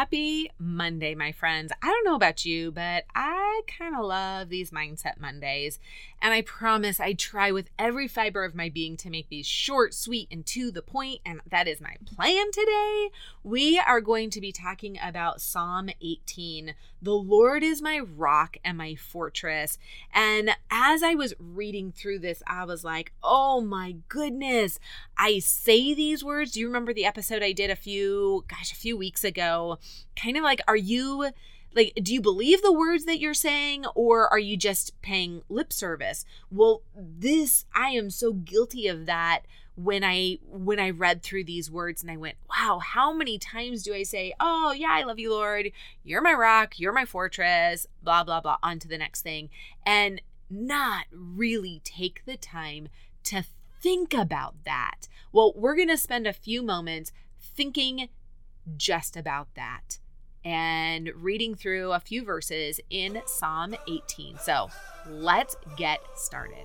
Happy Monday, my friends. I don't know about you, but I kind of love these Mindset Mondays. And I promise I try with every fiber of my being to make these short, sweet, and to the point. And that is my plan today. We are going to be talking about Psalm 18. The Lord is my rock and my fortress. And as I was reading through this, I was like, oh my goodness. I say these words. Do you remember the episode I did a few, gosh, a few weeks ago? Kind of like, are you like do you believe the words that you're saying or are you just paying lip service? Well this i am so guilty of that when i when i read through these words and i went wow how many times do i say oh yeah i love you lord. You're my rock. You're my fortress blah blah blah on to the next thing. And not really take the time to think about that. Well we're going to spend a few moments thinking just about that and reading through a few verses in Psalm 18. So let's get started.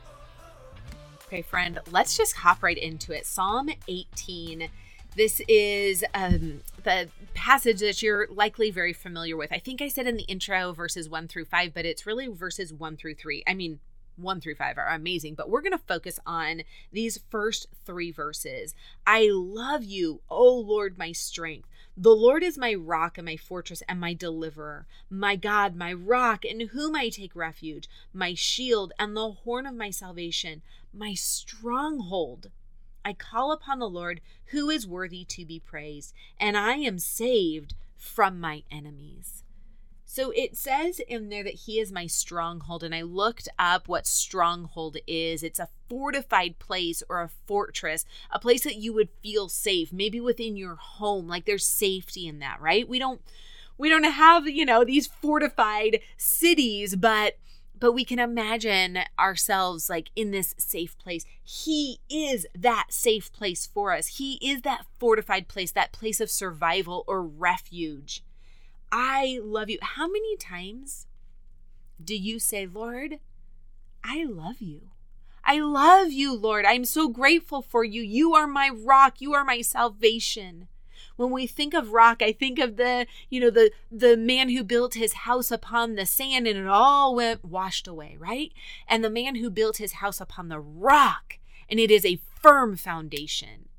Okay, friend, let's just hop right into it. Psalm 18. This is um, the passage that you're likely very familiar with. I think I said in the intro verses one through five, but it's really verses one through three. I mean, one through five are amazing, but we're going to focus on these first three verses. I love you, O Lord, my strength. The Lord is my rock and my fortress and my deliverer, my God, my rock, in whom I take refuge, my shield and the horn of my salvation, my stronghold. I call upon the Lord, who is worthy to be praised, and I am saved from my enemies. So it says in there that he is my stronghold. And I looked up what stronghold is. It's a fortified place or a fortress, a place that you would feel safe, maybe within your home. Like there's safety in that, right? We don't we don't have, you know, these fortified cities, but but we can imagine ourselves like in this safe place. He is that safe place for us. He is that fortified place, that place of survival or refuge. I love you. How many times do you say, Lord, I love you? I love you, Lord. I'm so grateful for you. You are my rock. You are my salvation. When we think of rock, I think of the, you know, the the man who built his house upon the sand and it all went washed away, right? And the man who built his house upon the rock and it is a firm foundation.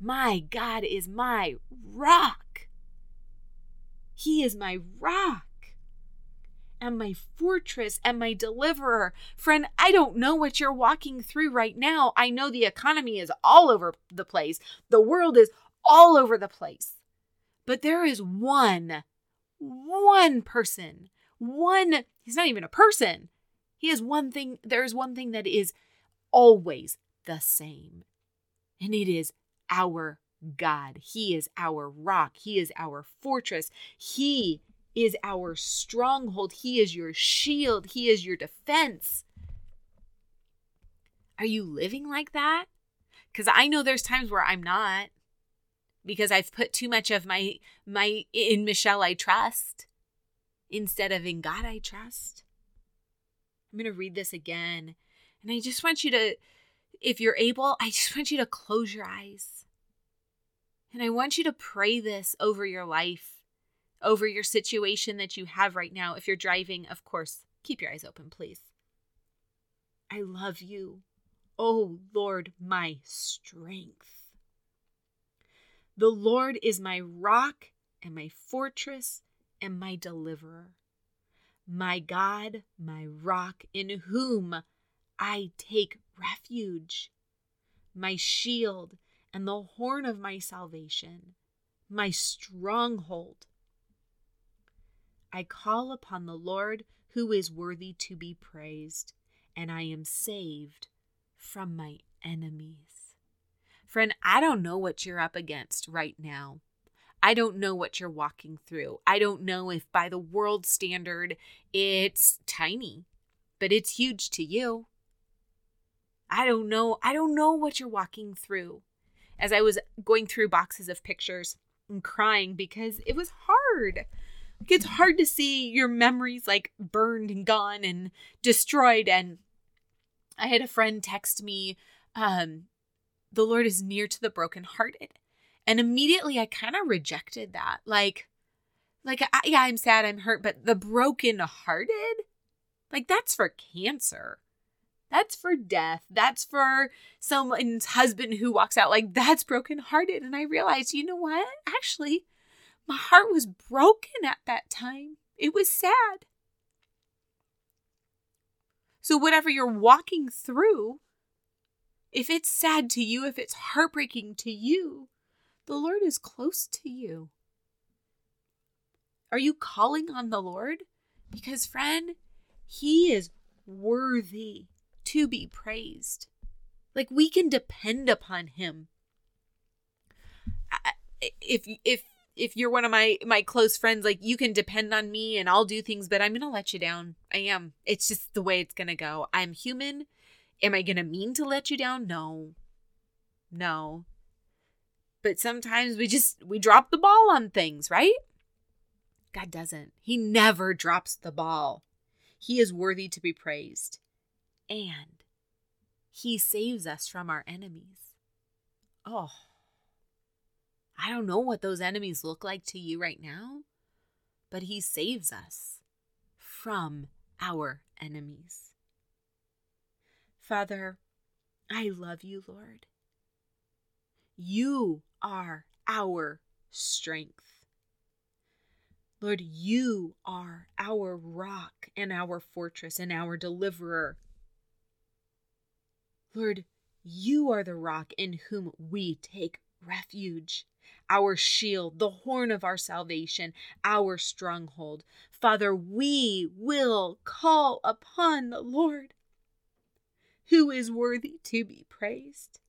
My God is my rock. He is my rock and my fortress and my deliverer. Friend, I don't know what you're walking through right now. I know the economy is all over the place, the world is all over the place. But there is one, one person, one, he's not even a person. He has one thing, there is one thing that is always the same, and it is our God. He is our rock. He is our fortress. He is our stronghold. He is your shield. He is your defense. Are you living like that? Because I know there's times where I'm not because I've put too much of my my in Michelle I trust instead of in God I trust. I'm going to read this again and I just want you to if you're able, I just want you to close your eyes And I want you to pray this over your life, over your situation that you have right now. If you're driving, of course, keep your eyes open, please. I love you. Oh Lord, my strength. The Lord is my rock and my fortress and my deliverer. My God, my rock, in whom I take refuge. My shield and the horn of my salvation, my stronghold. I call upon the Lord who is worthy to be praised and I am saved from my enemies. Friend, I don't know what you're up against right now. I don't know what you're walking through. I don't know if by the world standard it's tiny, but it's huge to you. I don't know. I don't know what you're walking through. As I was going through boxes of pictures and crying because it was hard it's hard to see your memories like burned and gone and destroyed. And I had a friend text me, um, the Lord is near to the brokenhearted. And immediately I kind of rejected that. Like, like, I, yeah, I'm sad, I'm hurt, but the brokenhearted, like, that's for cancer. That's for death. That's for someone's husband who walks out like that's brokenhearted. And I realized, you know what? Actually, my heart was broken at that time. It was sad. So, whatever you're walking through, if it's sad to you, if it's heartbreaking to you, the Lord is close to you. Are you calling on the Lord? Because, friend, He is worthy to be praised. Like we can depend upon Him. If if if you're one of my my close friends like you can depend on me and I'll do things but I'm to let you down. I am. It's just the way it's to go. I'm human. Am I to mean to let you down? No. No. But sometimes we just we drop the ball on things, right? God doesn't. He never drops the ball. He is worthy to be praised. And he saves us from our enemies. Oh, I don't know what those enemies look like to you right now, but He saves us from our enemies. Father, I love you, Lord. You are our strength. Lord, you are our rock and our fortress and our deliverer. Lord, you are the rock in whom we take refuge our shield, the horn of our salvation, our stronghold. Father, we will call upon the Lord, who is worthy to be praised,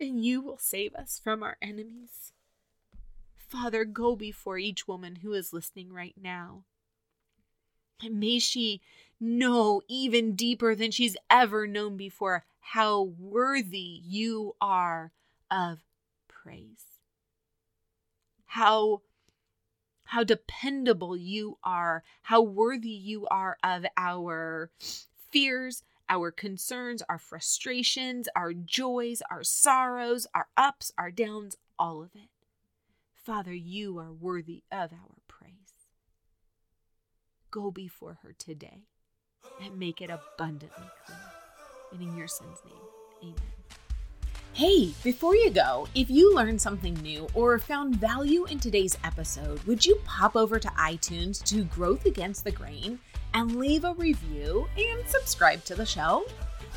and you will save us from our enemies. Father, go before each woman who is listening right now. And may she know even deeper than she's ever known before how worthy you are of praise how how dependable you are, how worthy you are of our fears, our concerns, our frustrations, our joys, our sorrows, our ups, our downs, all of it. Father, you are worthy of our praise. Go before her today and make it abundantly clear. And in your son's name, amen. Hey, before you go, if you learned something new or found value in today's episode, would you pop over to iTunes to Growth Against the Grain and leave a review and subscribe to the show?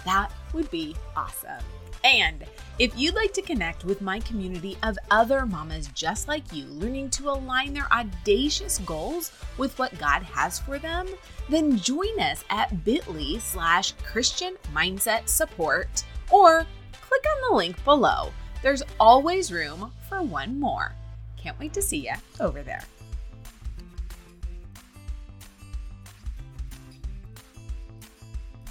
That would be awesome. And if you'd like to connect with my community of other mamas just like you, learning to align their audacious goals with what God has for them, then join us at bit.ly slash Christian Mindset Support or click on the link below. There's always room for one more. Can't wait to see you over there.